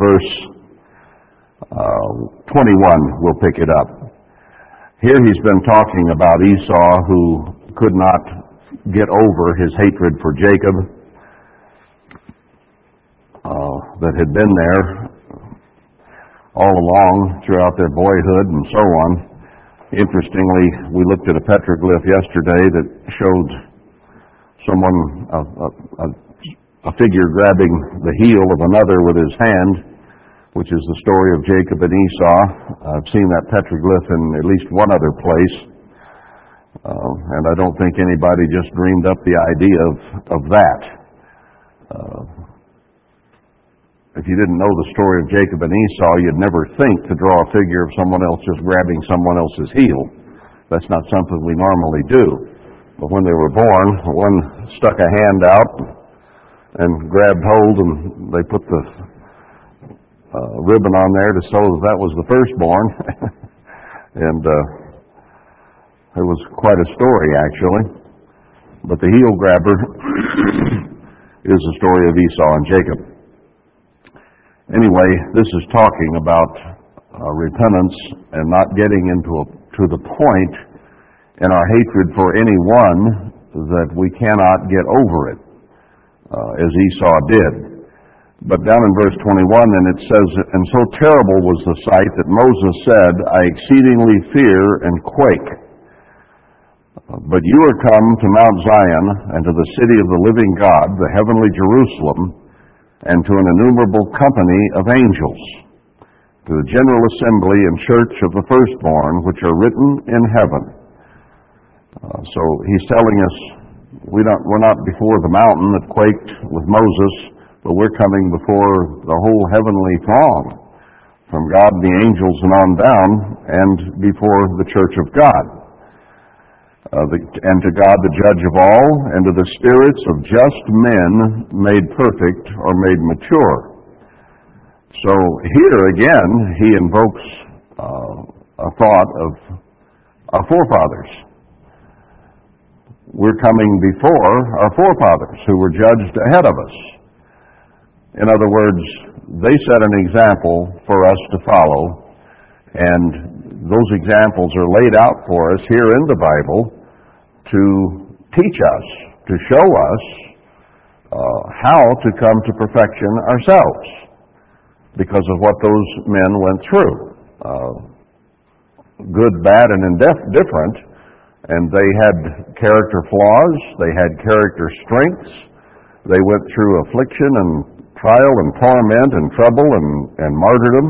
verse uh, 21, we'll pick it up. Here he's been talking about Esau who could not get over his hatred for Jacob uh, that had been there all along throughout their boyhood and so on. Interestingly, we looked at a petroglyph yesterday that showed someone, a, a, a figure grabbing the heel of another with his hand, which is the story of Jacob and Esau. I've seen that petroglyph in at least one other place. Uh, and I don't think anybody just dreamed up the idea of, of that. Uh, if you didn't know the story of Jacob and Esau, you'd never think to draw a figure of someone else just grabbing someone else's heel. That's not something we normally do. But when they were born, one stuck a hand out and grabbed hold, and they put the uh, ribbon on there to show that that was the firstborn. and uh, it was quite a story, actually. But the heel grabber is the story of Esau and Jacob. Anyway, this is talking about uh, repentance and not getting into a, to the point in our hatred for anyone that we cannot get over it, uh, as Esau did. But down in verse 21, and it says, And so terrible was the sight that Moses said, I exceedingly fear and quake. But you are come to Mount Zion and to the city of the living God, the heavenly Jerusalem, and to an innumerable company of angels, to the general assembly and church of the firstborn, which are written in heaven. Uh, so he's telling us we don't, we're not before the mountain that quaked with Moses, but we're coming before the whole heavenly throng, from God the angels and on down, and before the church of God. Uh, the, and to God the judge of all, and to the spirits of just men made perfect or made mature. So here again, he invokes uh, a thought of our forefathers. We're coming before our forefathers who were judged ahead of us. In other words, they set an example for us to follow, and those examples are laid out for us here in the Bible to teach us, to show us uh, how to come to perfection ourselves because of what those men went through. Uh, good, bad, and indifferent, and they had character flaws, they had character strengths, they went through affliction and trial and torment and trouble and, and martyrdom.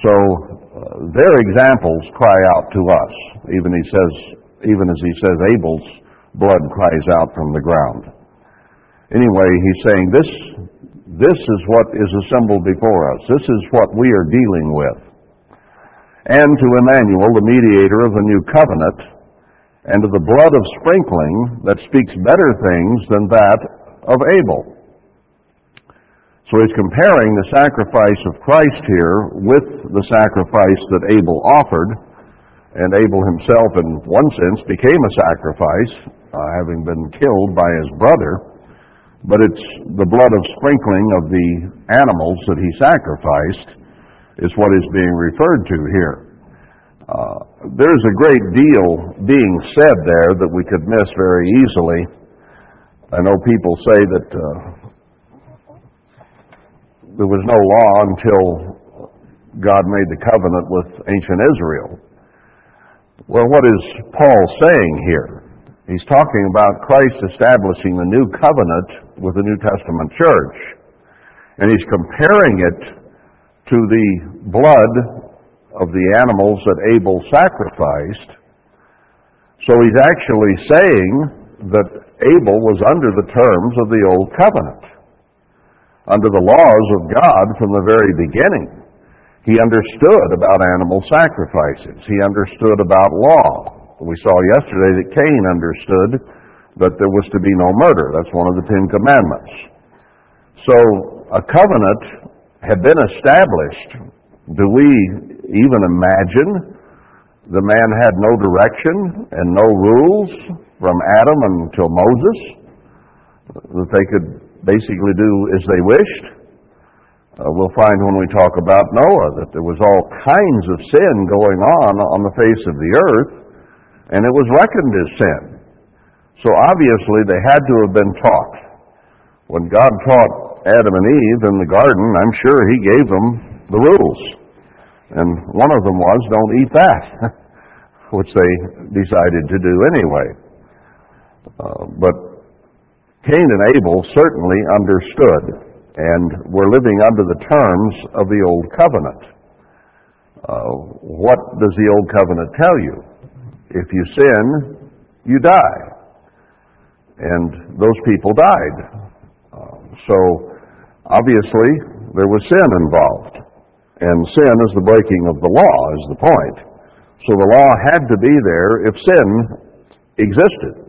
So uh, their examples cry out to us. Even he says, even as he says, Abel's blood cries out from the ground. Anyway, he's saying this, this is what is assembled before us. This is what we are dealing with. And to Emmanuel, the mediator of the new covenant, and to the blood of sprinkling that speaks better things than that of Abel. So he's comparing the sacrifice of Christ here with the sacrifice that Abel offered, and Abel himself, in one sense, became a sacrifice, uh, having been killed by his brother. But it's the blood of sprinkling of the animals that he sacrificed is what is being referred to here. Uh, there's a great deal being said there that we could miss very easily. I know people say that uh, there was no law until God made the covenant with ancient Israel. Well, what is Paul saying here? He's talking about Christ establishing the new covenant with the New Testament church. And he's comparing it to the blood of the animals that Abel sacrificed. So he's actually saying that Abel was under the terms of the old covenant, under the laws of God from the very beginning. He understood about animal sacrifices. He understood about law. We saw yesterday that Cain understood that there was to be no murder. That's one of the Ten Commandments. So a covenant had been established. Do we even imagine the man had no direction and no rules from Adam until Moses? That they could basically do as they wished? Uh, we'll find when we talk about Noah that there was all kinds of sin going on on the face of the earth, and it was reckoned as sin. So obviously they had to have been taught. When God taught Adam and Eve in the garden, I'm sure He gave them the rules. And one of them was, don't eat that, which they decided to do anyway. Uh, but Cain and Abel certainly understood and were living under the terms of the Old Covenant. Uh, what does the Old Covenant tell you? If you sin, you die. And those people died. Uh, so, obviously, there was sin involved. And sin is the breaking of the law, is the point. So the law had to be there if sin existed.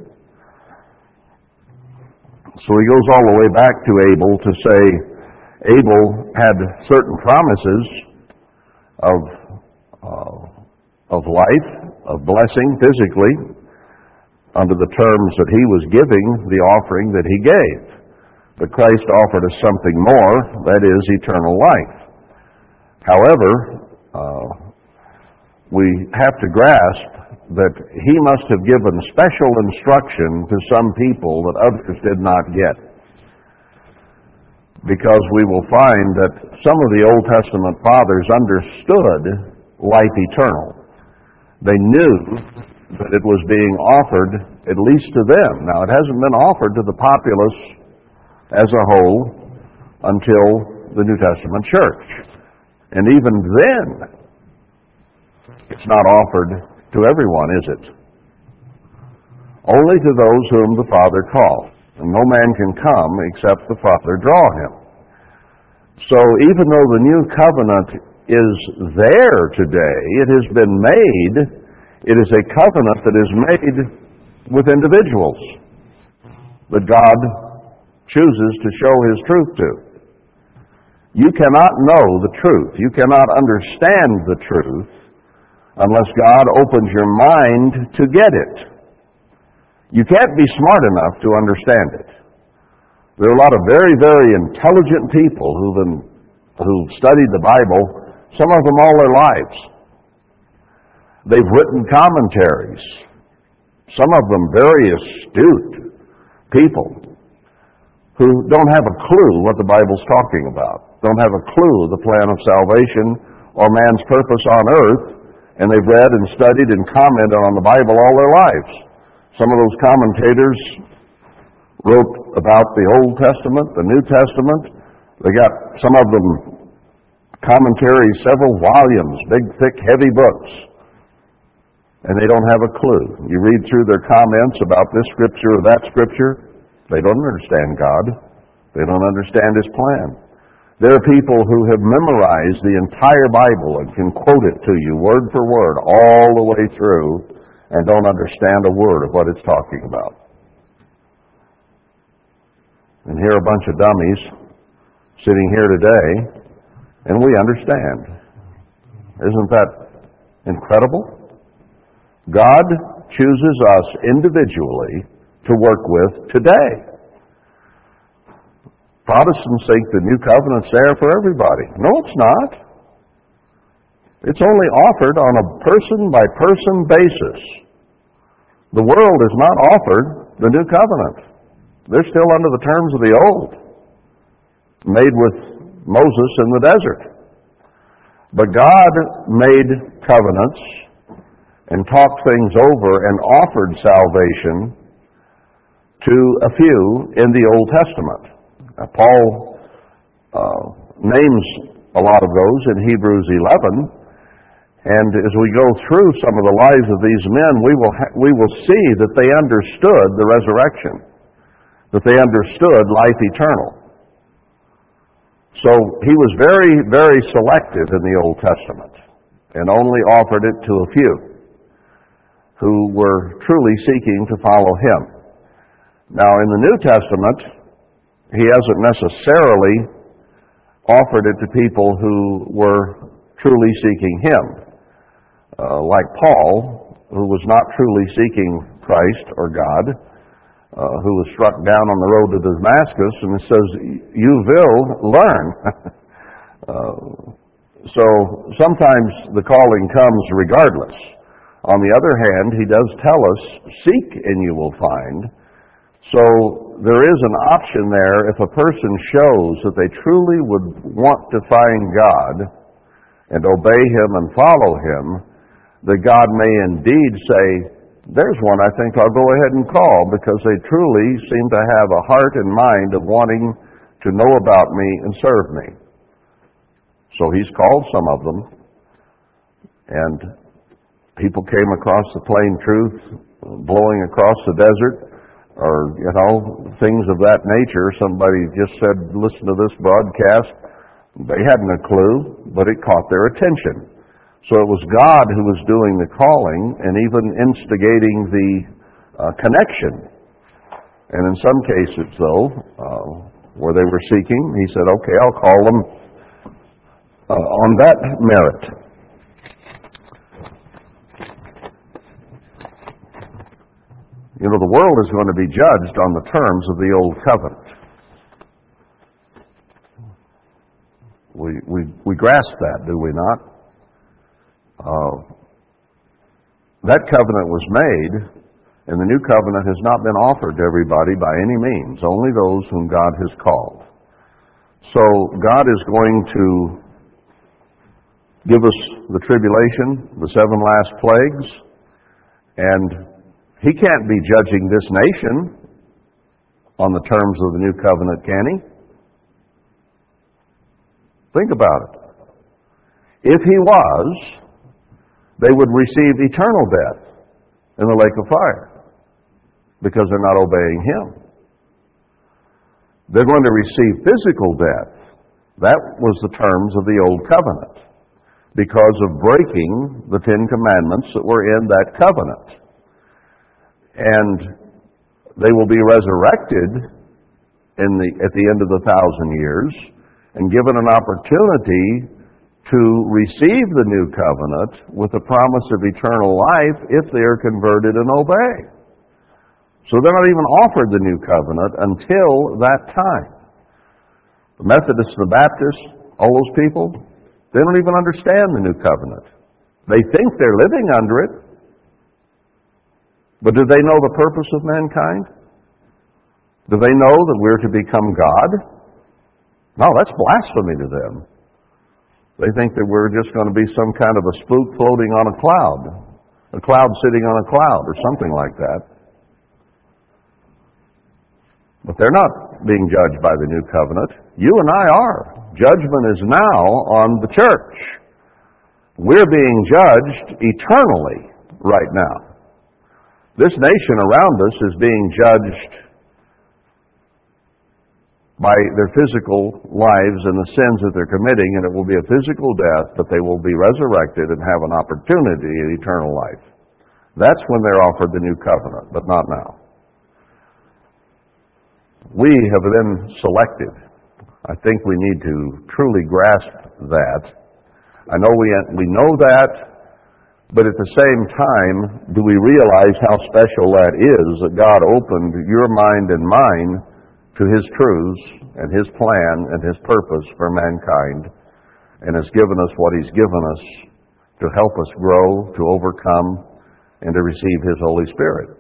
So he goes all the way back to Abel to say Abel had certain promises of, uh, of life, of blessing physically, under the terms that he was giving the offering that he gave. But Christ offered us something more, that is eternal life. However, uh, we have to grasp that he must have given special instruction to some people that others did not get. Because we will find that some of the Old Testament fathers understood life eternal. They knew that it was being offered at least to them. Now, it hasn't been offered to the populace as a whole until the New Testament church. And even then, it's not offered to everyone, is it? Only to those whom the Father calls. And no man can come except the Father draw him. So even though the new covenant is there today, it has been made, it is a covenant that is made with individuals that God chooses to show His truth to. You cannot know the truth. You cannot understand the truth unless God opens your mind to get it. You can't be smart enough to understand it. There are a lot of very, very intelligent people who've, been, who've studied the Bible, some of them all their lives. They've written commentaries, some of them very astute people who don't have a clue what the Bible's talking about, don't have a clue the plan of salvation or man's purpose on earth, and they've read and studied and commented on the Bible all their lives. Some of those commentators wrote about the Old Testament, the New Testament. They got some of them commentaries, several volumes, big, thick, heavy books. And they don't have a clue. You read through their comments about this scripture or that scripture, they don't understand God. They don't understand His plan. There are people who have memorized the entire Bible and can quote it to you word for word all the way through and don't understand a word of what it's talking about. And here are a bunch of dummies sitting here today, and we understand. Isn't that incredible? God chooses us individually to work with today. Protestants think the new covenant's there for everybody. No, it's not. It's only offered on a person by person basis. The world is not offered the new covenant. They're still under the terms of the old, made with Moses in the desert. But God made covenants and talked things over and offered salvation to a few in the Old Testament. Now, Paul uh, names a lot of those in Hebrews 11. And as we go through some of the lives of these men, we will, ha- we will see that they understood the resurrection, that they understood life eternal. So he was very, very selective in the Old Testament and only offered it to a few who were truly seeking to follow him. Now, in the New Testament, he hasn't necessarily offered it to people who were truly seeking Him. Uh, like Paul, who was not truly seeking Christ or God, uh, who was struck down on the road to Damascus, and it says, You will learn. Uh, so sometimes the calling comes regardless. On the other hand, he does tell us, seek and you will find. So there is an option there if a person shows that they truly would want to find God and obey him and follow him, that God may indeed say, there's one I think I'll go ahead and call because they truly seem to have a heart and mind of wanting to know about me and serve me. So he's called some of them, and people came across the plain truth, blowing across the desert, or, you know, things of that nature. Somebody just said, listen to this broadcast. They hadn't a clue, but it caught their attention. So it was God who was doing the calling and even instigating the uh, connection. And in some cases, though, uh, where they were seeking, he said, okay, I'll call them uh, on that merit. You know, the world is going to be judged on the terms of the old covenant. We, we, we grasp that, do we not? Uh, that covenant was made, and the new covenant has not been offered to everybody by any means, only those whom God has called. So God is going to give us the tribulation, the seven last plagues, and He can't be judging this nation on the terms of the new covenant, can He? Think about it. If He was, they would receive eternal death in the lake of fire because they're not obeying Him. They're going to receive physical death. That was the terms of the old covenant because of breaking the Ten Commandments that were in that covenant. And they will be resurrected in the, at the end of the thousand years and given an opportunity to receive the new covenant with the promise of eternal life if they are converted and obey. So they're not even offered the new covenant until that time. The Methodists, the Baptists, all those people, they don't even understand the new covenant. They think they're living under it. But do they know the purpose of mankind? Do they know that we're to become God? No, that's blasphemy to them. They think that we're just going to be some kind of a spook floating on a cloud, a cloud sitting on a cloud, or something like that. But they're not being judged by the new covenant. You and I are. Judgment is now on the church. We're being judged eternally right now. This nation around us is being judged by their physical lives and the sins that they're committing, and it will be a physical death, but they will be resurrected and have an opportunity in eternal life. That's when they're offered the new covenant, but not now. We have been selected. I think we need to truly grasp that. I know we, we know that, but at the same time, do we realize how special that is that God opened your mind and mine to His truths and His plan and His purpose for mankind and has given us what He's given us to help us grow, to overcome, and to receive His Holy Spirit.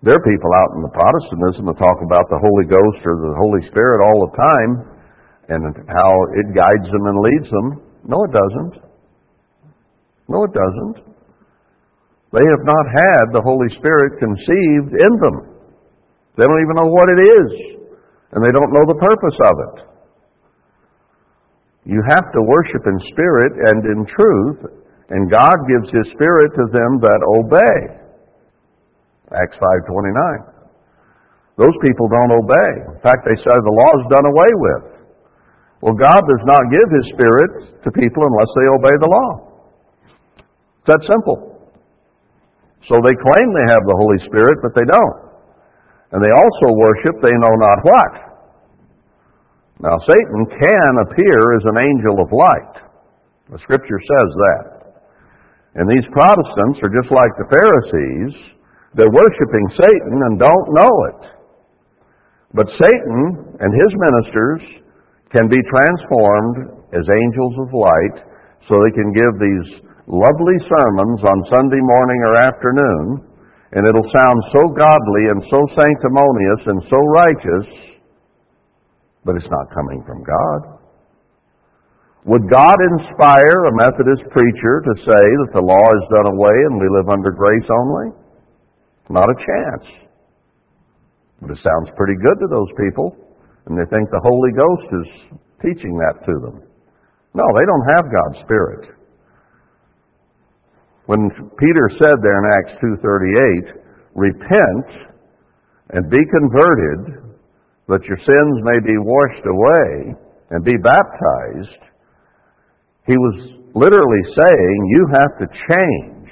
There are people out in the Protestantism that talk about the Holy Ghost or the Holy Spirit all the time and how it guides them and leads them. No, it doesn't. No, it doesn't. They have not had the Holy Spirit conceived in them. They don't even know what it is and they don't know the purpose of it. You have to worship in spirit and in truth, and God gives His Spirit to them that obey. Acts 5.29. Those people don't obey. In fact, they say the law is done away with. Well, God does not give His Spirit to people unless they obey the law. It's that simple. So they claim they have the Holy Spirit, but they don't. And they also worship they know not what. Now, Satan can appear as an angel of light. The Scripture says that. And these Protestants are just like the Pharisees. They're worshiping Satan and don't know it. But Satan and his ministers can be transformed as angels of light so they can give these lovely sermons on Sunday morning or afternoon, and it'll sound so godly and so sanctimonious and so righteous, but it's not coming from God. Would God inspire a Methodist preacher to say that the law is done away and we live under grace only? Not a chance. But it sounds pretty good to those people, and they think the Holy Ghost is teaching that to them. No, they don't have God's Spirit. When Peter said there in Acts 2.38, repent and be converted that your sins may be washed away and be baptized, he was literally saying you have to change,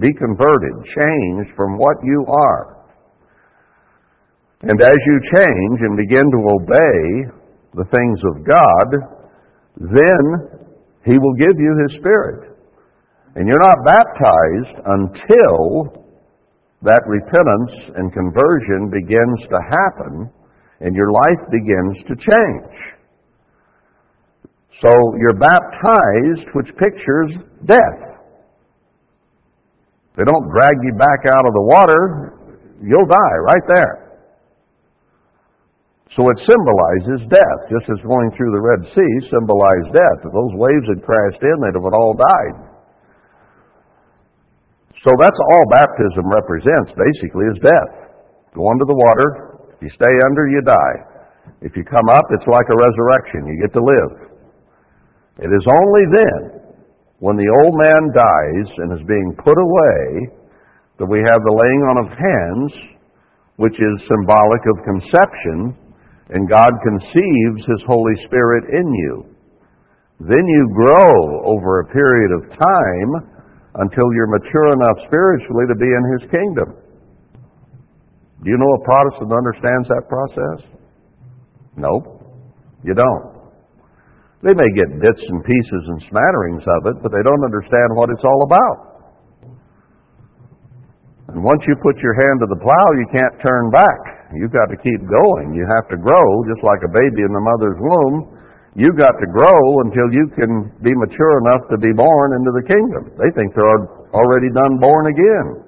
be converted, change from what you are. And as you change and begin to obey the things of God, then He will give you His Spirit. And you're not baptized until that repentance and conversion begins to happen and your life begins to change. So you're baptized, which pictures death. They don't drag you back out of the water, you'll die right there. So it symbolizes death, just as going through the Red Sea symbolized death. If those waves had crashed in, they'd have all died. So that's all baptism represents, basically, is death. Go under the water. If you stay under, you die. If you come up, it's like a resurrection. You get to live. It is only then, when the old man dies and is being put away, that we have the laying on of hands, which is symbolic of conception, and God conceives His Holy Spirit in you. Then you grow over a period of time until you're mature enough spiritually to be in His kingdom. Do you know a Protestant understands that process? Nope, you don't. They may get bits and pieces and smatterings of it, but they don't understand what it's all about. And once you put your hand to the plow, you can't turn back. You've got to keep going. You have to grow, just like a baby in the mother's womb. You've got to grow until you can be mature enough to be born into the kingdom. They think they're already done born again.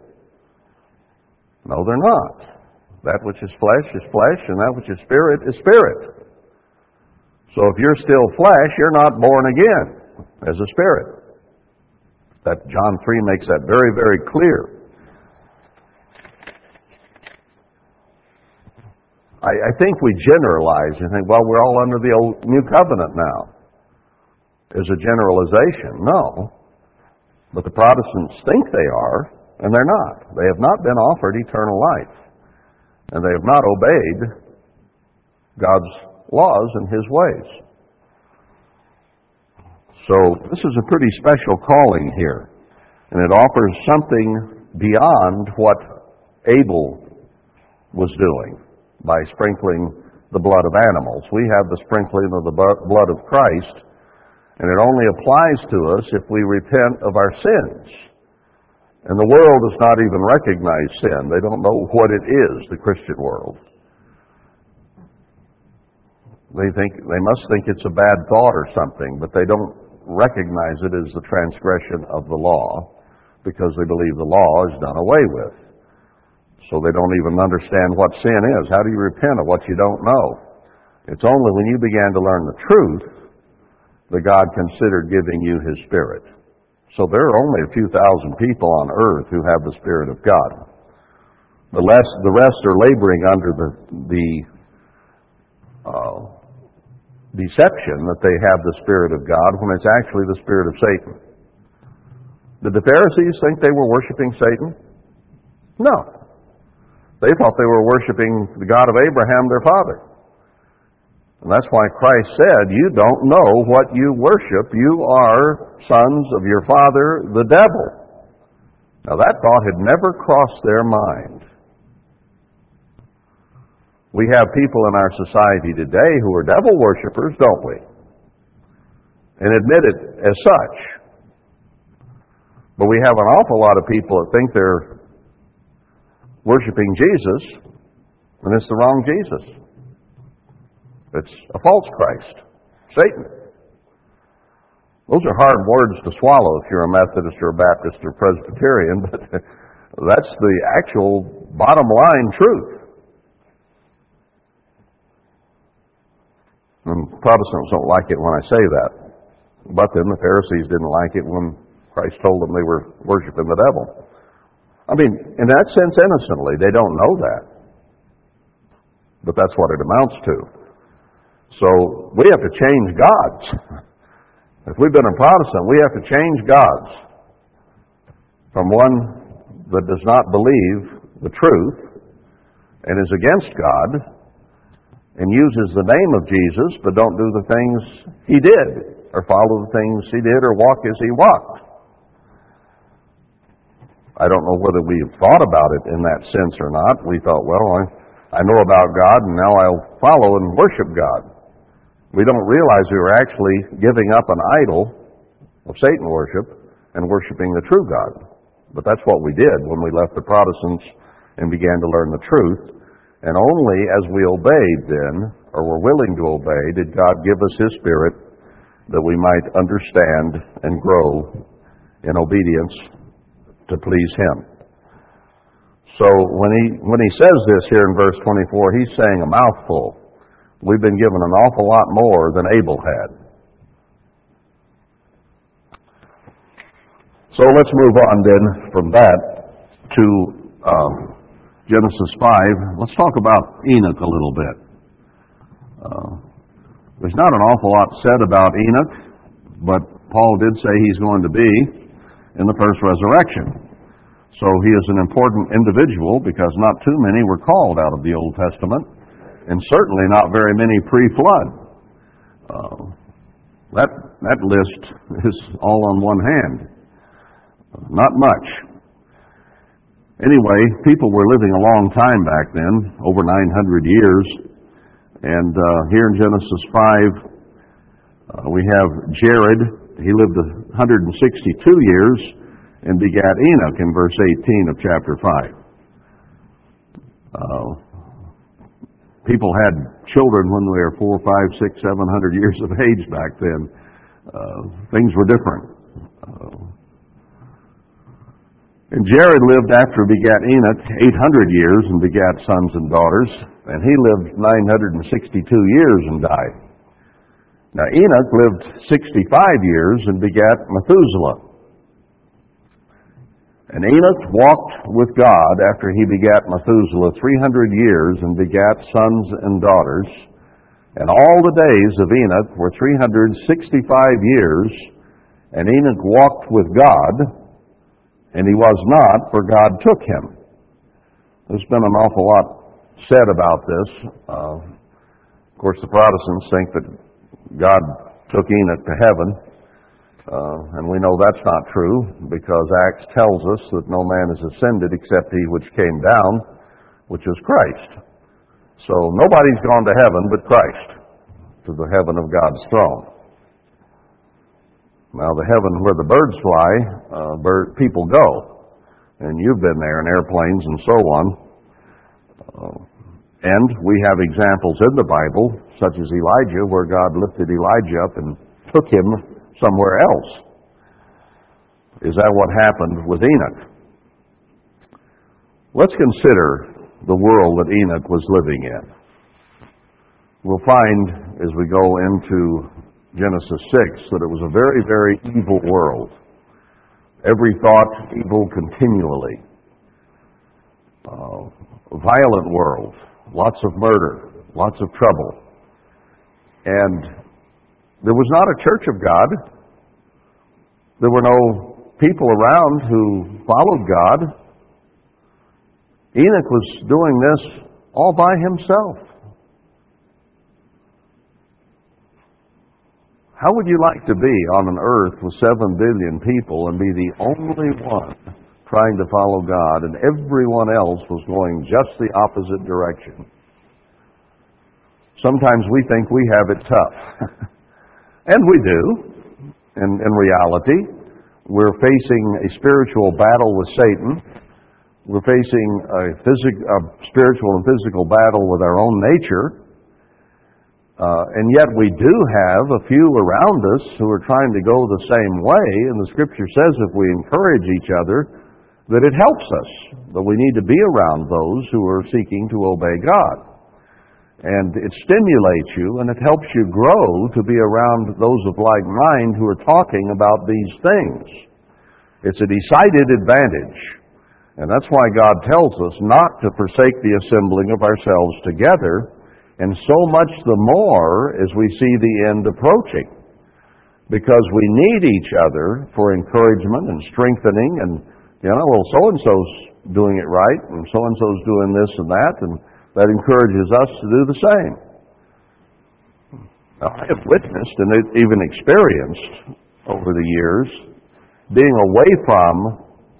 No, they're not. That which is flesh is flesh, and that which is spirit is spirit. So if you're still flesh, you're not born again as a spirit. That John 3 makes that very, very clear. I, I think we generalize and think, well, we're all under the old new covenant now. As a generalization. No. But the Protestants think they are, and they're not. They have not been offered eternal life. And they have not obeyed God's laws and His ways. So this is a pretty special calling here. And it offers something beyond what Abel was doing by sprinkling the blood of animals. We have the sprinkling of the blood of Christ, and it only applies to us if we repent of our sins. And the world does not even recognize sin. They don't know what it is, the Christian world. They think they must think it's a bad thought or something, but they don't recognize it as the transgression of the law because they believe the law is done away with. So they don't even understand what sin is. How do you repent of what you don't know? It's only when you began to learn the truth that God considered giving you His Spirit. So there are only a few thousand people on earth who have the Spirit of God. The rest, the rest are laboring under the, the uh, deception that they have the Spirit of God when it's actually the Spirit of Satan. Did the Pharisees think they were worshiping Satan? No. They thought they were worshiping the God of Abraham, their father. And that's why Christ said, You don't know what you worship. You are sons of your father, the devil. Now, that thought had never crossed their mind. We have people in our society today who are devil worshippers, don't we? And admit it as such. But we have an awful lot of people that think they're worshiping Jesus, and it's the wrong Jesus. It's a false Christ. Satan. Those are hard words to swallow if you're a Methodist or a Baptist or Presbyterian, but that's the actual bottom line truth. And Protestants don't like it when I say that. But then the Pharisees didn't like it when Christ told them they were worshiping the devil. I mean, in that sense, innocently, they don't know that. But that's what it amounts to. So we have to change gods. If we've been a Protestant, we have to change gods from one that does not believe the truth and is against God and uses the name of Jesus but don't do the things he did or follow the things he did or walk as he walked. I don't know whether we thought about it in that sense or not. We thought, well, I, I know about God and now I'll follow and worship God. We don't realize we were actually giving up an idol of Satan worship and worshiping the true God. But that's what we did when we left the Protestants and began to learn the truth. And only as we obeyed then, or were willing to obey, did God give us His Spirit that we might understand and grow in obedience to please Him. So when he, when he says this here in verse 24, he's saying a mouthful. We've been given an awful lot more than Abel had. So let's move on then from that to um, Genesis 5. Let's talk about Enoch a little bit. Uh, there's not an awful lot said about Enoch, but Paul did say he's going to be in the first resurrection. So he is an important individual because not too many were called out of the Old Testament, and certainly not very many pre-flood. Uh, that that list is all on one hand. Not much. Anyway, people were living a long time back then, over 900 years, and uh, here in Genesis 5, uh, we have Jared. He lived 162 years and begat Enoch in verse 18 of chapter 5. Uh, people had children when they were four, five, six, seven hundred years of age back then. Uh, things were different. Uh, and Jared lived after begat Enoch 800 years and begat sons and daughters, and he lived 962 years and died. Now Enoch lived 65 years and begat Methuselah. And Enoch walked with God after he begat Methuselah 300 years and begat sons and daughters. And all the days of Enoch were 365 years, and Enoch walked with God, and he was not, for God took him. There's been an awful lot said about this. Uh, of course, the Protestants think that God took Enoch to heaven, uh, and we know that's not true because Acts tells us that no man is ascended except he which came down, which is Christ. So nobody's gone to heaven but Christ, to the heaven of God's throne. Now, the heaven where the birds fly, uh, bird, people go. And you've been there in airplanes and so on. Uh, and we have examples in the Bible, such as Elijah, where God lifted Elijah up and took him somewhere else. Is that what happened with Enoch? Let's consider the world that Enoch was living in. We'll find as we go into Genesis 6 that it was a very, very evil world. Every thought evil continually. Uh, violent world. Lots of murder. Lots of trouble. And there was not a church of God. There were no people around who followed God. Enoch was doing this all by himself. How would you like to be on an earth with seven billion people and be the only one trying to follow God and everyone else was going just the opposite direction? Sometimes we think we have it tough. and we do, in, in reality. We're facing a spiritual battle with Satan. We're facing a, a spiritual and physical battle with our own nature. Uh, and yet we do have a few around us who are trying to go the same way, and the Scripture says if we encourage each other, that it helps us, that we need to be around those who are seeking to obey God. And it stimulates you and it helps you grow to be around those of like mind who are talking about these things. It's a decided advantage. And that's why God tells us not to forsake the assembling of ourselves together, and so much the more as we see the end approaching. Because we need each other for encouragement and strengthening, and, you know, well, so and so's doing it right, and so and so's doing this and that, and that encourages us to do the same. Now, I have witnessed and even experienced over the years being away from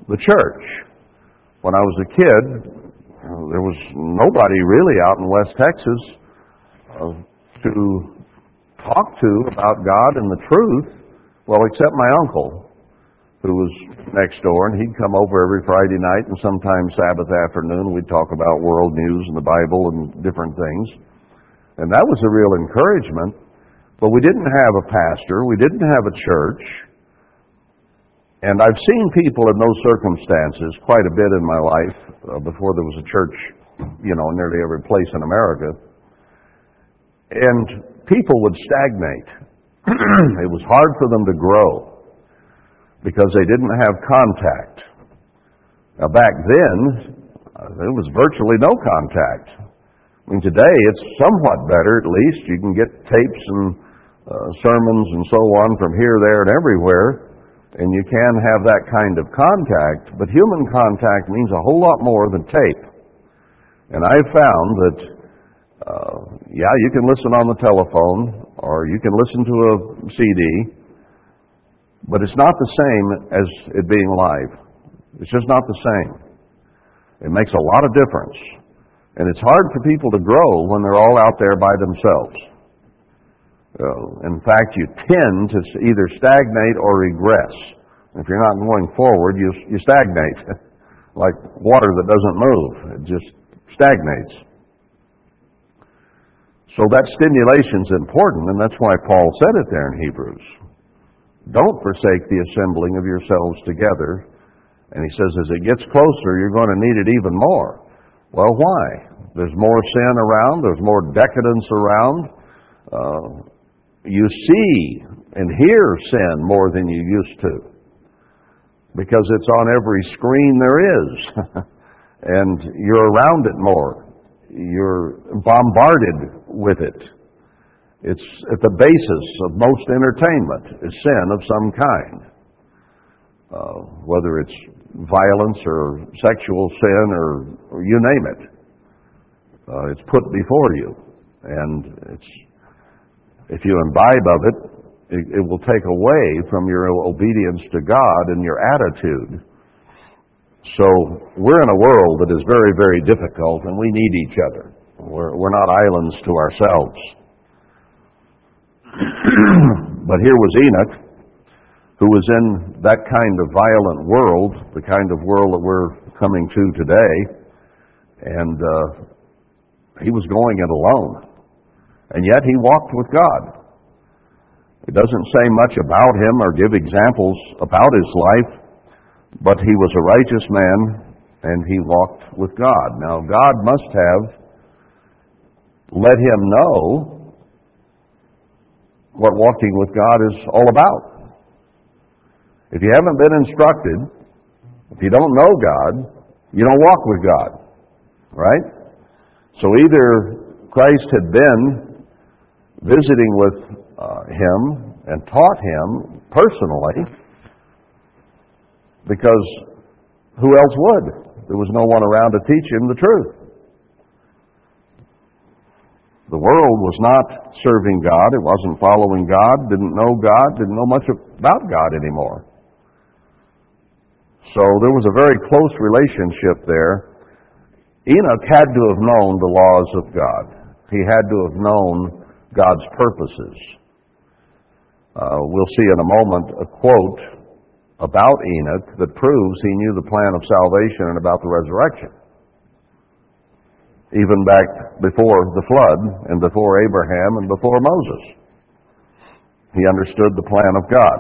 the church. When I was a kid, there was nobody really out in West Texas uh, to talk to about God and the truth, well, except my uncle, who was next door, and he'd come over every Friday night and sometimes Sabbath afternoon. We'd talk about world news and the Bible and different things. And that was a real encouragement. But we didn't have a pastor, we didn't have a church. And I've seen people in those circumstances quite a bit in my life uh, before there was a church, you know, in nearly every place in America. And people would stagnate. it was hard for them to grow because they didn't have contact. Now, back then, there was virtually no contact. I mean, today it's somewhat better, at least. You can get tapes and uh, sermons and so on from here, there, and everywhere and you can have that kind of contact, but human contact means a whole lot more than tape. And I've found that, uh, yeah, you can listen on the telephone or you can listen to a CD, but it's not the same as it being live. It's just not the same. It makes a lot of difference. And it's hard for people to grow when they're all out there by themselves. Uh, in fact, you tend to either stagnate or regress. If you're not going forward, you, you stagnate. like water that doesn't move, it just stagnates. So that stimulation is important, and that's why Paul said it there in Hebrews. Don't forsake the assembling of yourselves together. And he says, as it gets closer, you're going to need it even more. Well, why? There's more sin around, there's more decadence around. Uh, you see and hear sin more than you used to because it's on every screen there is. and you're around it more. You're bombarded with it. It's at the basis of most entertainment is sin of some kind. Uh, whether it's violence or sexual sin or, or you name it. Uh, it's put before you. And it's if you imbibe of it, it, it will take away from your obedience to God and your attitude. So we're in a world that is very, very difficult, and we need each other. We're, we're not islands to ourselves. but here was Enoch, who was in that kind of violent world, the kind of world that we're coming to today, and uh, he was going it alone. And yet he walked with God. It doesn't say much about him or give examples about his life, but he was a righteous man and he walked with God. Now, God must have let him know what walking with God is all about. If you haven't been instructed, if you don't know God, you don't walk with God. Right? So either Christ had been visiting with uh, him and taught him personally because who else would? There was no one around to teach him the truth. The world was not serving God, it wasn't following God, didn't know God, didn't know much about God anymore. So there was a very close relationship there. Enoch had to have known the laws of God. He had to have known God's purposes. Uh, we'll see in a moment a quote about Enoch that proves he knew the plan of salvation and about the resurrection. Even back before the flood and before Abraham and before Moses. He understood the plan of God.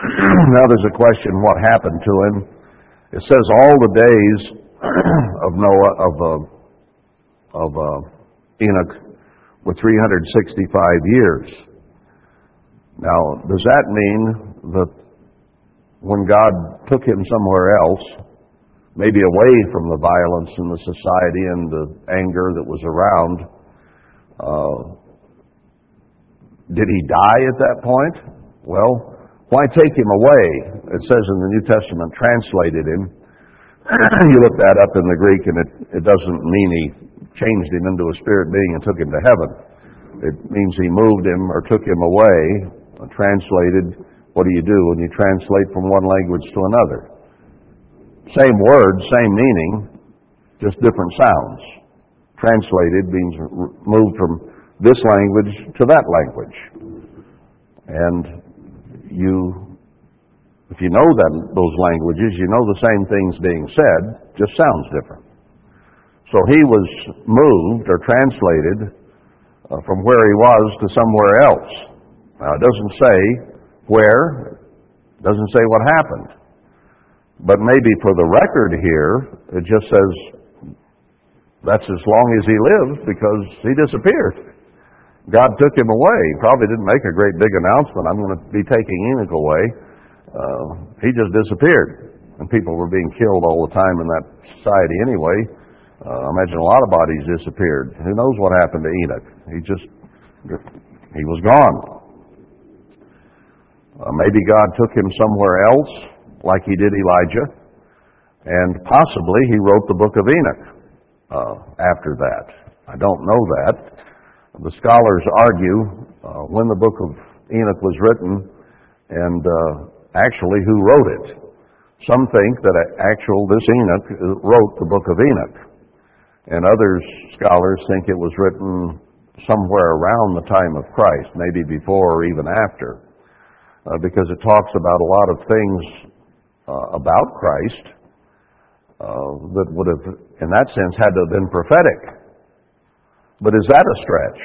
now there's a question what happened to him. It says all the days of Noah of uh, of uh, Enoch were 365 years. Now, does that mean that when God took him somewhere else, maybe away from the violence in the society and the anger that was around, uh, did he die at that point? Well, why take him away? It says in the New Testament, translated him. you look that up in the Greek, and it, it doesn't mean he changed him into a spirit being and took him to heaven. It means he moved him or took him away, translated. What do you do when you translate from one language to another? Same word, same meaning, just different sounds. Translated means moved from this language to that language. And you, if you know that, those languages, you know the same things being said, just sounds different. So he was moved or translated uh, from where he was to somewhere else. Now it doesn't say where, it doesn't say what happened. But maybe for the record here, it just says that's as long as he lived because he disappeared. God took him away. He probably didn't make a great big announcement, I'm going to be taking Enoch away. Uh, he just disappeared. And people were being killed all the time in that society anyway. Uh, I imagine a lot of bodies disappeared. Who knows what happened to Enoch? He just, he was gone. Uh, maybe God took him somewhere else, like he did Elijah, and possibly he wrote the book of Enoch uh, after that. I don't know that. The scholars argue uh, when the book of Enoch was written and uh, actually who wrote it. Some think that actual this Enoch wrote the book of Enoch, and others scholars think it was written somewhere around the time of Christ, maybe before or even after, uh, because it talks about a lot of things uh, about Christ uh, that would have, in that sense, had to have been prophetic. But is that a stretch?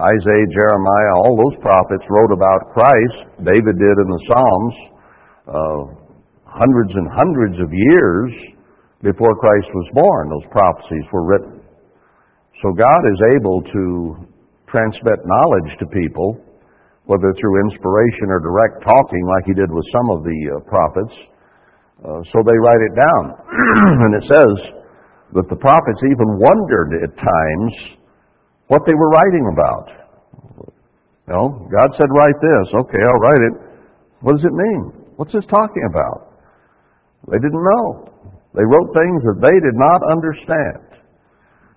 Isaiah, Jeremiah, all those prophets wrote about Christ. David did in the Psalms uh, hundreds and hundreds of years before Christ was born. Those prophecies were written. So God is able to transmit knowledge to people, whether through inspiration or direct talking, like He did with some of the uh, prophets. Uh, so they write it down. and it says that the prophets even wondered at times what they were writing about. Know, God said, write this. Okay, I'll write it. What does it mean? What's this talking about? They didn't know. They wrote things that they did not understand.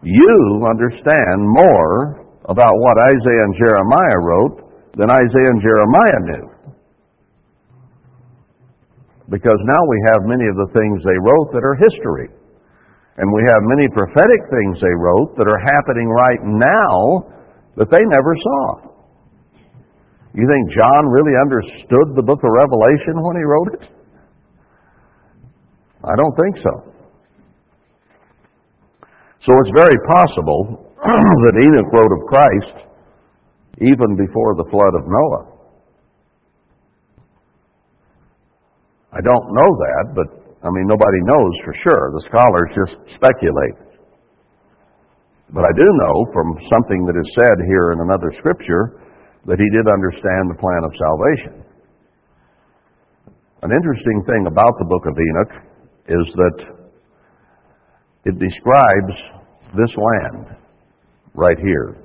You understand more about what Isaiah and Jeremiah wrote than Isaiah and Jeremiah knew. Because now we have many of the things they wrote that are history. And we have many prophetic things they wrote that are happening right now that they never saw. You think John really understood the book of Revelation when he wrote it? I don't think so. So it's very possible that Enoch wrote of Christ even before the flood of Noah. I don't know that, but I mean, nobody knows for sure. The scholars just speculate. But I do know from something that is said here in another scripture that he did understand the plan of salvation. An interesting thing about the book of Enoch is that it describes this land right here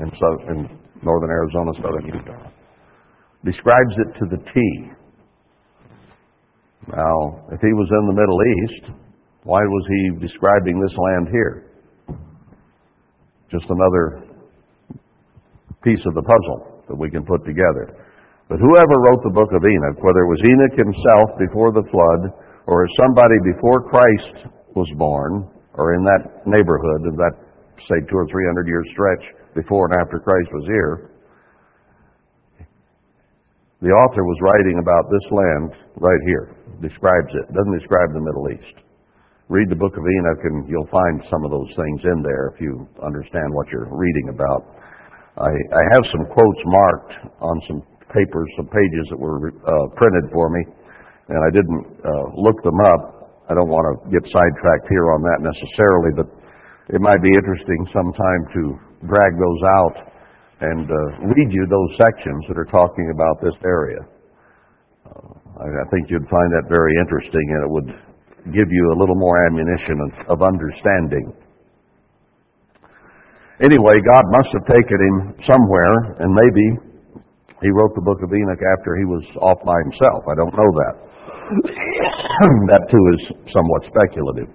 in, in northern Arizona, southern Utah. Describes it to the T. Now, if he was in the Middle East, why was he describing this land here? Just another piece of the puzzle that we can put together. But whoever wrote the book of Enoch, whether it was Enoch himself before the flood, or somebody before Christ was born, or in that neighborhood of that, say, two or three hundred year stretch before and after Christ was here, the author was writing about this land right here describes it. Doesn't describe the Middle East. read the book of Enoch and you'll find some of those things in there if you understand what you're reading about. I, I have some quotes marked on some papers, some pages that were uh, printed for me, and I didn't uh, look them up. I don't want to get sidetracked here on that necessarily, but it might be interesting sometime to drag those out and uh, read you those sections that are talking about this area. Uh, I, think you'd find that very interesting, and it would give you a little more ammunition of understanding. Anyway, God must have taken him somewhere, and maybe he wrote the book of Enoch after he was off by himself. I don't know that. that too is somewhat speculative.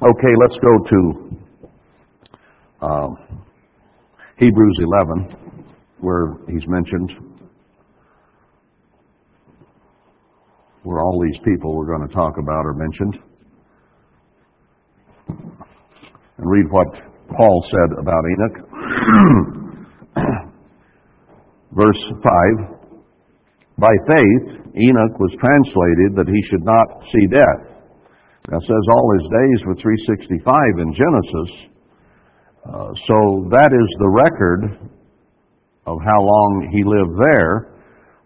Okay, let's go to um, Hebrews 11, where he's mentioned, where all these people we're going to talk about are mentioned. And read what Paul said about Enoch. Verse 5 By faith, Enoch was translated that he should not see death. Now, says all his days were 365 in Genesis. Uh, so that is the record of how long he lived there.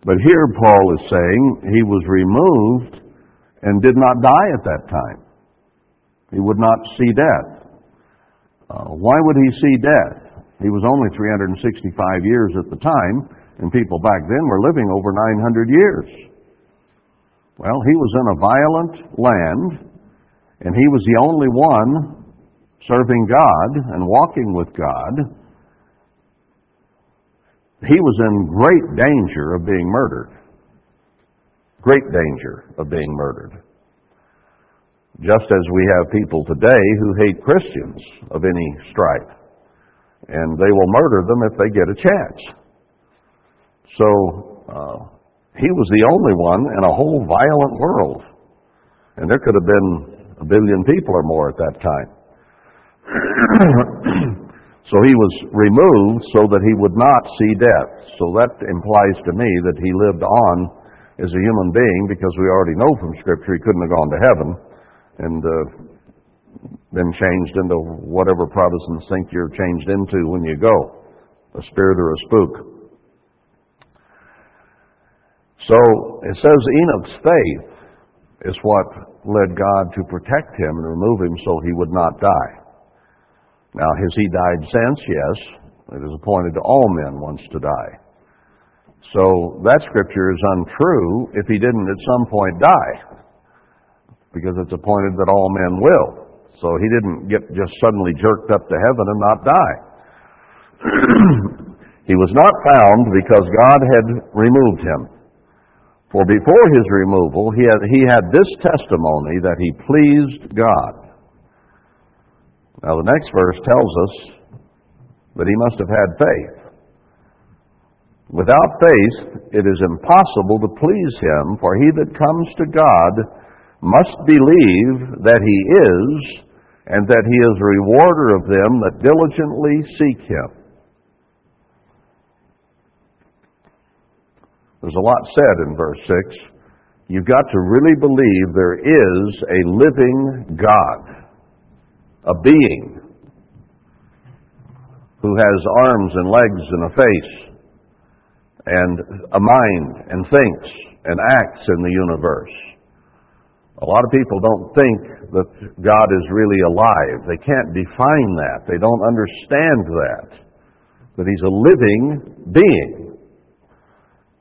But here Paul is saying he was removed and did not die at that time. He would not see death. Uh, why would he see death? He was only 365 years at the time, and people back then were living over 900 years. Well, he was in a violent land, and he was the only one serving God and walking with God, he was in great danger of being murdered. Great danger of being murdered. Just as we have people today who hate Christians of any stripe, and they will murder them if they get a chance. So, uh, he was the only one in a whole violent world. And there could have been a billion people or more at that time. so he was removed so that he would not see death. So that implies to me that he lived on as a human being because we already know from Scripture he couldn't have gone to heaven and uh, been changed into whatever Protestants think you're changed into when you go a spirit or a spook. So it says Enoch's faith is what led God to protect him and remove him so he would not die. Now, has he died since? Yes. It is appointed to all men once to die. So that scripture is untrue if he didn't at some point die, because it's appointed that all men will. So he didn't get just suddenly jerked up to heaven and not die. he was not found because God had removed him. For before his removal, he had, he had this testimony that he pleased God. Now, the next verse tells us that he must have had faith. Without faith, it is impossible to please him, for he that comes to God must believe that he is, and that he is a rewarder of them that diligently seek him. There's a lot said in verse 6. You've got to really believe there is a living God a being who has arms and legs and a face and a mind and thinks and acts in the universe. A lot of people don't think that God is really alive. They can't define that. They don't understand that. That He's a living being.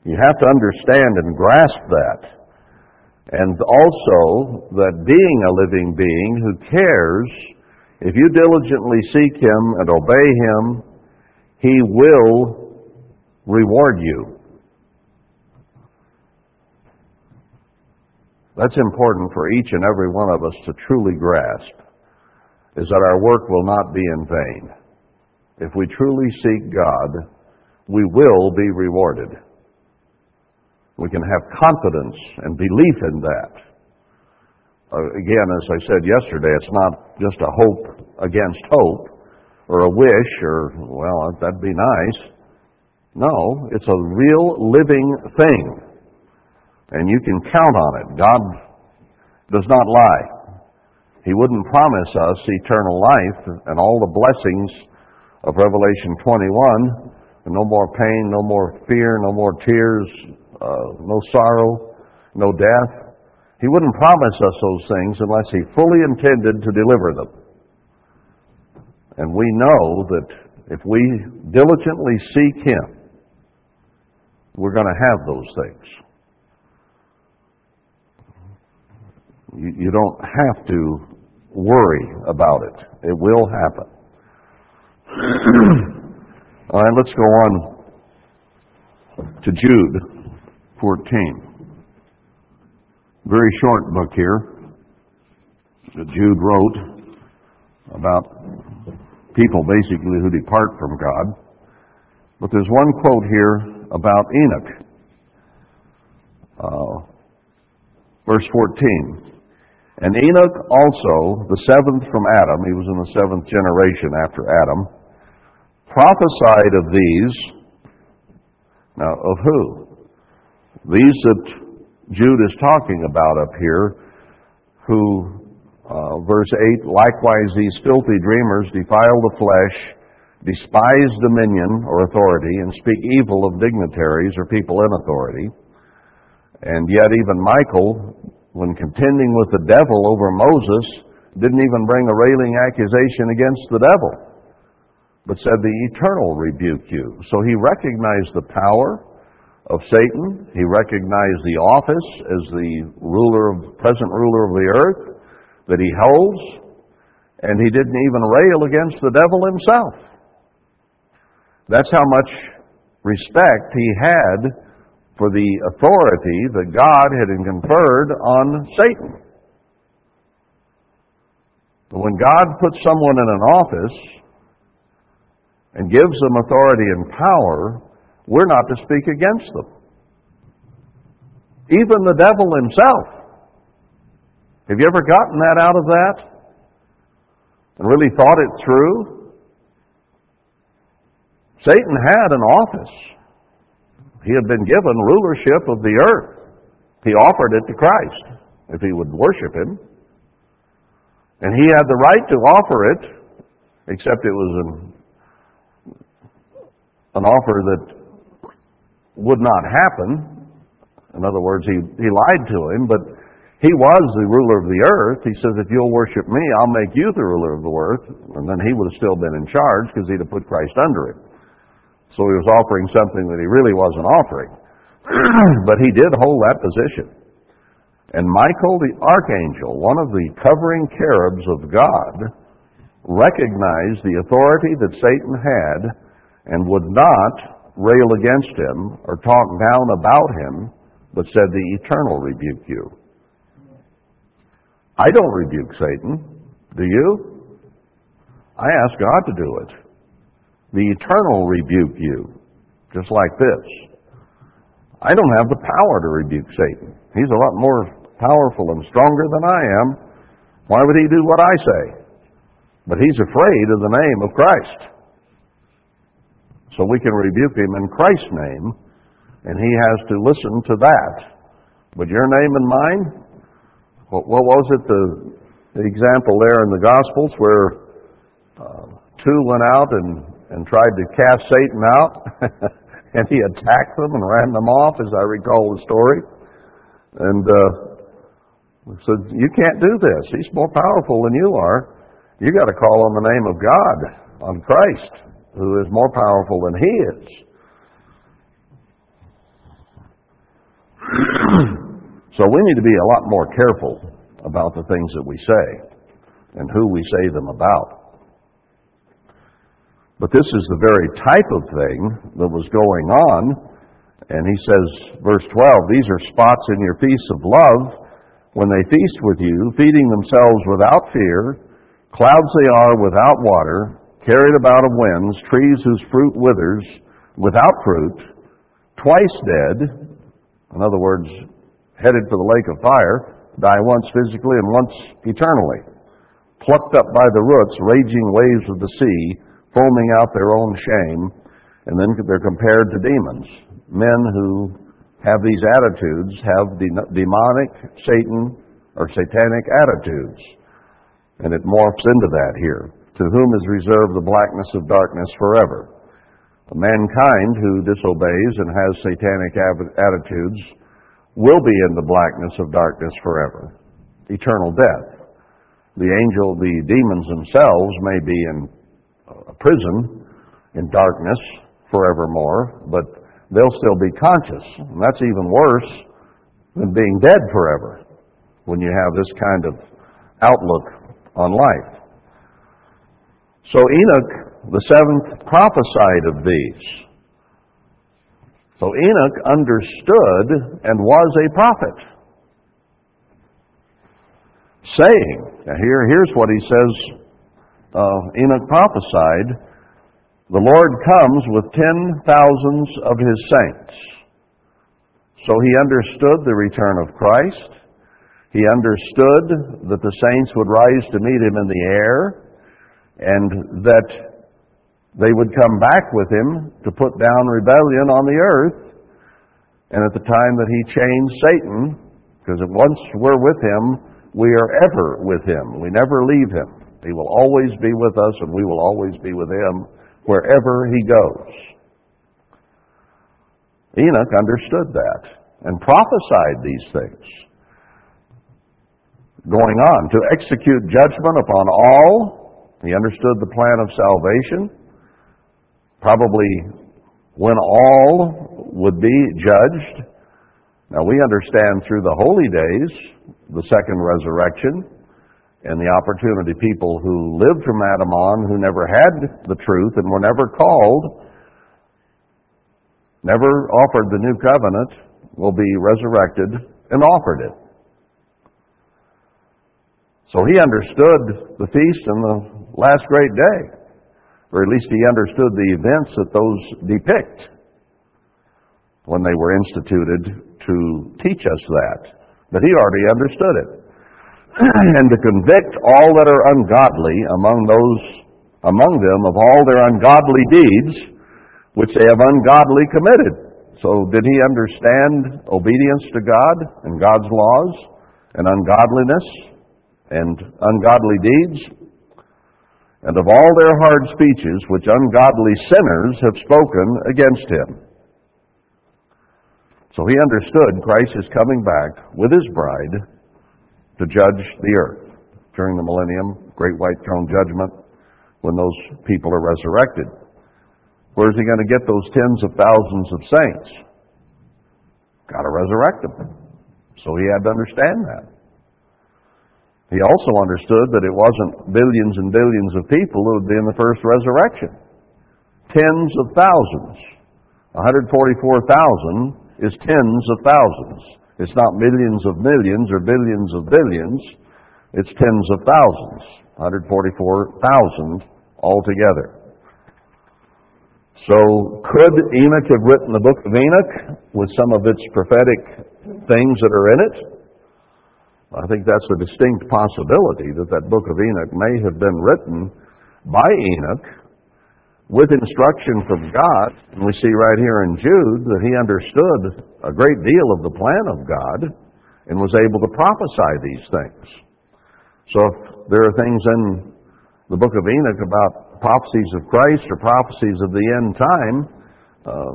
You have to understand and grasp that. And also that being a living being who cares if you diligently seek Him and obey Him, He will reward you. That's important for each and every one of us to truly grasp, is that our work will not be in vain. If we truly seek God, we will be rewarded. We can have confidence and belief in that. Uh, again, as I said yesterday, it's not just a hope against hope or a wish or, well, that'd be nice. No, it's a real living thing. And you can count on it. God does not lie. He wouldn't promise us eternal life and all the blessings of Revelation 21 no more pain, no more fear, no more tears, uh, no sorrow, no death. He wouldn't promise us those things unless He fully intended to deliver them. And we know that if we diligently seek Him, we're going to have those things. You, you don't have to worry about it. It will happen. All right, let's go on to Jude 14. Very short book here that Jude wrote about people basically who depart from God. But there's one quote here about Enoch. Uh, verse 14. And Enoch also, the seventh from Adam, he was in the seventh generation after Adam, prophesied of these. Now, of who? These that Jude is talking about up here, who, uh, verse 8, likewise these filthy dreamers defile the flesh, despise dominion or authority, and speak evil of dignitaries or people in authority. And yet, even Michael, when contending with the devil over Moses, didn't even bring a railing accusation against the devil but said, The eternal rebuke you. So he recognized the power of Satan. He recognized the office as the ruler of, present ruler of the earth that he holds. And he didn't even rail against the devil himself. That's how much respect he had for the authority that God had conferred on Satan. But when God puts someone in an office, and gives them authority and power, we're not to speak against them. Even the devil himself. Have you ever gotten that out of that? And really thought it through? Satan had an office. He had been given rulership of the earth. He offered it to Christ if he would worship him. And he had the right to offer it, except it was an an offer that would not happen. In other words, he, he lied to him, but he was the ruler of the earth. He says, if you'll worship me, I'll make you the ruler of the earth. And then he would have still been in charge because he'd have put Christ under him. So he was offering something that he really wasn't offering. but he did hold that position. And Michael the archangel, one of the covering cherubs of God, recognized the authority that Satan had and would not rail against him or talk down about him, but said, The eternal rebuke you. I don't rebuke Satan. Do you? I ask God to do it. The eternal rebuke you, just like this. I don't have the power to rebuke Satan. He's a lot more powerful and stronger than I am. Why would he do what I say? But he's afraid of the name of Christ. So we can rebuke him in Christ's name, and he has to listen to that. But your name and mine? What, what was it, the, the, example there in the Gospels where uh, two went out and, and tried to cast Satan out, and he attacked them and ran them off, as I recall the story. And uh, said, You can't do this. He's more powerful than you are. You got to call on the name of God, on Christ who is more powerful than he is. so we need to be a lot more careful about the things that we say and who we say them about. But this is the very type of thing that was going on. And he says, verse 12, these are spots in your feasts of love when they feast with you, feeding themselves without fear, clouds they are without water, carried about of winds, trees whose fruit withers, without fruit, twice dead, in other words, headed for the lake of fire, die once physically and once eternally, plucked up by the roots, raging waves of the sea, foaming out their own shame, and then they're compared to demons. Men who have these attitudes have demonic, Satan or satanic attitudes. And it morphs into that here. To whom is reserved the blackness of darkness forever. Mankind who disobeys and has satanic attitudes will be in the blackness of darkness forever. Eternal death. The angel, the demons themselves may be in a prison in darkness forevermore, but they'll still be conscious. And that's even worse than being dead forever when you have this kind of outlook on life. So Enoch, the seventh, prophesied of these. So Enoch understood and was a prophet. Saying, now here, here's what he says uh, Enoch prophesied the Lord comes with ten thousands of his saints. So he understood the return of Christ. He understood that the saints would rise to meet him in the air and that they would come back with him to put down rebellion on the earth. And at the time that he changed Satan, because once we're with him, we are ever with him. We never leave him. He will always be with us and we will always be with him wherever he goes. Enoch understood that and prophesied these things. Going on, to execute judgment upon all, he understood the plan of salvation, probably when all would be judged. Now we understand through the holy days, the second resurrection, and the opportunity people who lived from Adam on, who never had the truth and were never called, never offered the new covenant, will be resurrected and offered it. So he understood the feast and the last great day, or at least he understood the events that those depict when they were instituted to teach us that. But he already understood it. and to convict all that are ungodly among those among them of all their ungodly deeds which they have ungodly committed. So did he understand obedience to God and God's laws and ungodliness and ungodly deeds? And of all their hard speeches which ungodly sinners have spoken against him. So he understood Christ is coming back with his bride to judge the earth during the millennium, great white throne judgment, when those people are resurrected. Where is he going to get those tens of thousands of saints? Got to resurrect them. So he had to understand that. He also understood that it wasn't billions and billions of people who would be in the first resurrection. Tens of thousands. 144,000 is tens of thousands. It's not millions of millions or billions of billions. It's tens of thousands. 144,000 altogether. So, could Enoch have written the book of Enoch with some of its prophetic things that are in it? I think that's a distinct possibility that that book of Enoch may have been written by Enoch with instruction from God, and we see right here in Jude that he understood a great deal of the plan of God and was able to prophesy these things. So if there are things in the book of Enoch about prophecies of Christ or prophecies of the end time, uh,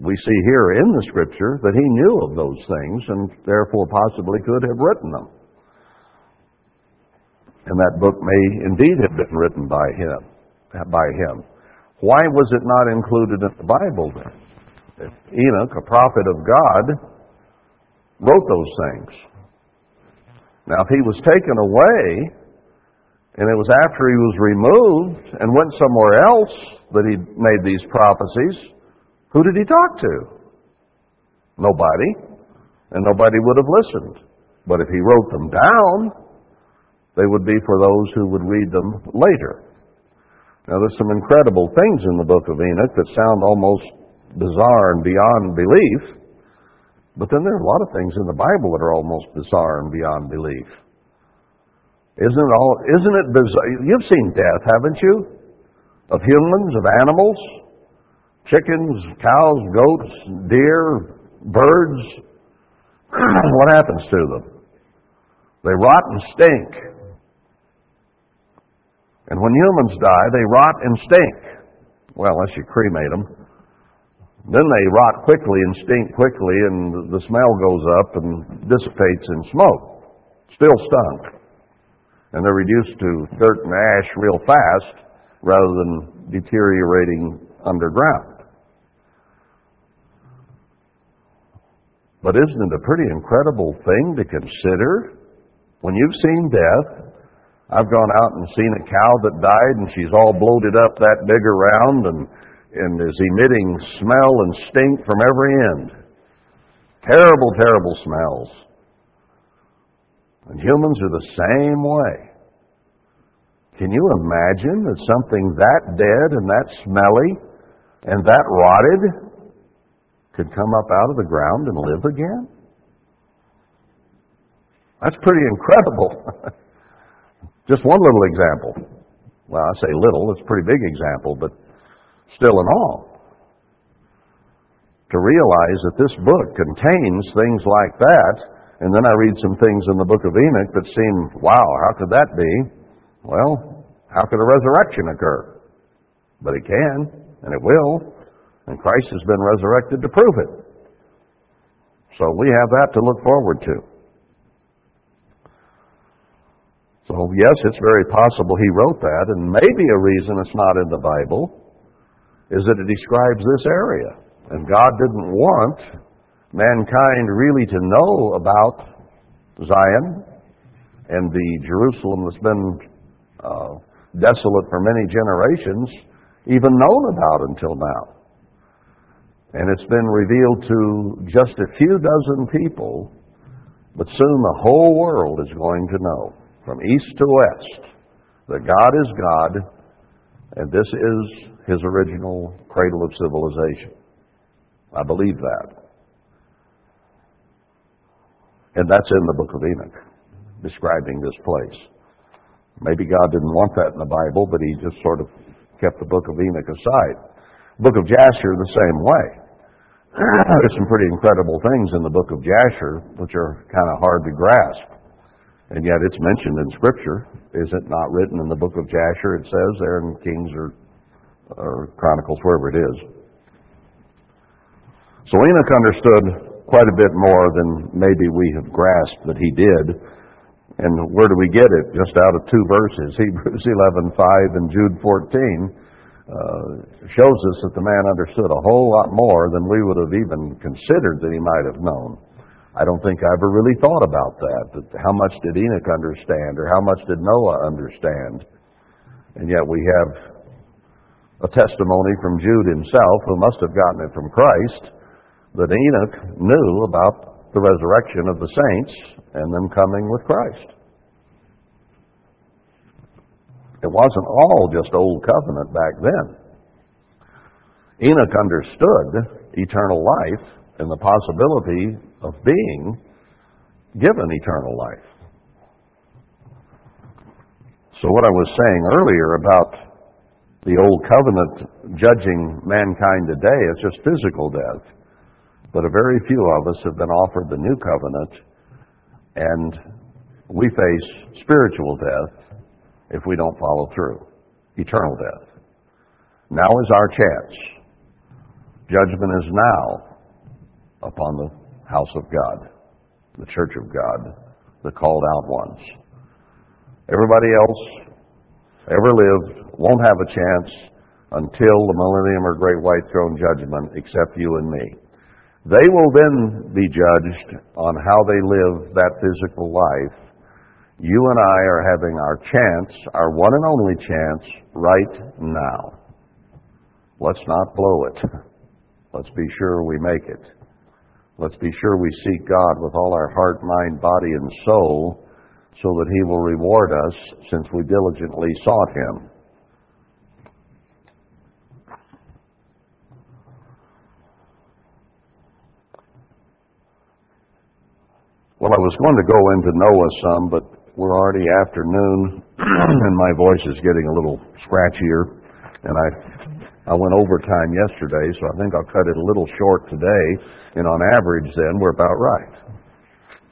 we see here in the scripture that he knew of those things and therefore possibly could have written them. And that book may indeed have been written by him, by him. Why was it not included in the Bible then? If Enoch, a prophet of God, wrote those things. Now, if he was taken away, and it was after he was removed and went somewhere else that he made these prophecies, who did he talk to? Nobody. And nobody would have listened. But if he wrote them down, they would be for those who would read them later. Now, there's some incredible things in the book of Enoch that sound almost bizarre and beyond belief, but then there are a lot of things in the Bible that are almost bizarre and beyond belief. Isn't it all? Isn't it bizarre? You've seen death, haven't you? Of humans, of animals, chickens, cows, goats, deer, birds. what happens to them? They rot and stink. And when humans die, they rot and stink. Well, unless you cremate them. Then they rot quickly and stink quickly, and the smell goes up and dissipates in smoke. Still stunk. And they're reduced to dirt and ash real fast rather than deteriorating underground. But isn't it a pretty incredible thing to consider? When you've seen death, I've gone out and seen a cow that died and she's all bloated up that big around and, and is emitting smell and stink from every end. Terrible, terrible smells. And humans are the same way. Can you imagine that something that dead and that smelly and that rotted could come up out of the ground and live again? That's pretty incredible. Just one little example. Well, I say little, it's a pretty big example, but still in all. To realize that this book contains things like that, and then I read some things in the book of Enoch that seem, wow, how could that be? Well, how could a resurrection occur? But it can, and it will, and Christ has been resurrected to prove it. So we have that to look forward to. So, yes, it's very possible he wrote that, and maybe a reason it's not in the Bible is that it describes this area. And God didn't want mankind really to know about Zion and the Jerusalem that's been uh, desolate for many generations, even known about until now. And it's been revealed to just a few dozen people, but soon the whole world is going to know, from east to west, that God is God, and this is His original cradle of civilization. I believe that. And that's in the book of Enoch, describing this place. Maybe God didn't want that in the Bible, but He just sort of kept the book of Enoch aside. Book of Jasher the same way. There's some pretty incredible things in the book of Jasher which are kind of hard to grasp. And yet it's mentioned in Scripture. Is it not written in the book of Jasher? It says there in Kings or, or Chronicles, wherever it is. So Enoch understood quite a bit more than maybe we have grasped that he did and where do we get it? Just out of two verses, Hebrews 11:5 and Jude 14, uh, shows us that the man understood a whole lot more than we would have even considered that he might have known. I don't think I ever really thought about that. That how much did Enoch understand, or how much did Noah understand? And yet we have a testimony from Jude himself, who must have gotten it from Christ, that Enoch knew about the resurrection of the saints and them coming with Christ. It wasn't all just old covenant back then. Enoch understood eternal life and the possibility of being given eternal life. So, what I was saying earlier about the old covenant judging mankind today is just physical death. But a very few of us have been offered the new covenant and we face spiritual death if we don't follow through, eternal death. Now is our chance. Judgment is now upon the house of God, the church of God, the called out ones. Everybody else ever lived won't have a chance until the millennium or great white throne judgment except you and me. They will then be judged on how they live that physical life. You and I are having our chance, our one and only chance, right now. Let's not blow it. Let's be sure we make it. Let's be sure we seek God with all our heart, mind, body, and soul so that He will reward us since we diligently sought Him. Well, I was going to go into Noah some, but we're already afternoon, and my voice is getting a little scratchier. And I, I went overtime yesterday, so I think I'll cut it a little short today. And on average, then we're about right.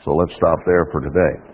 So let's stop there for today.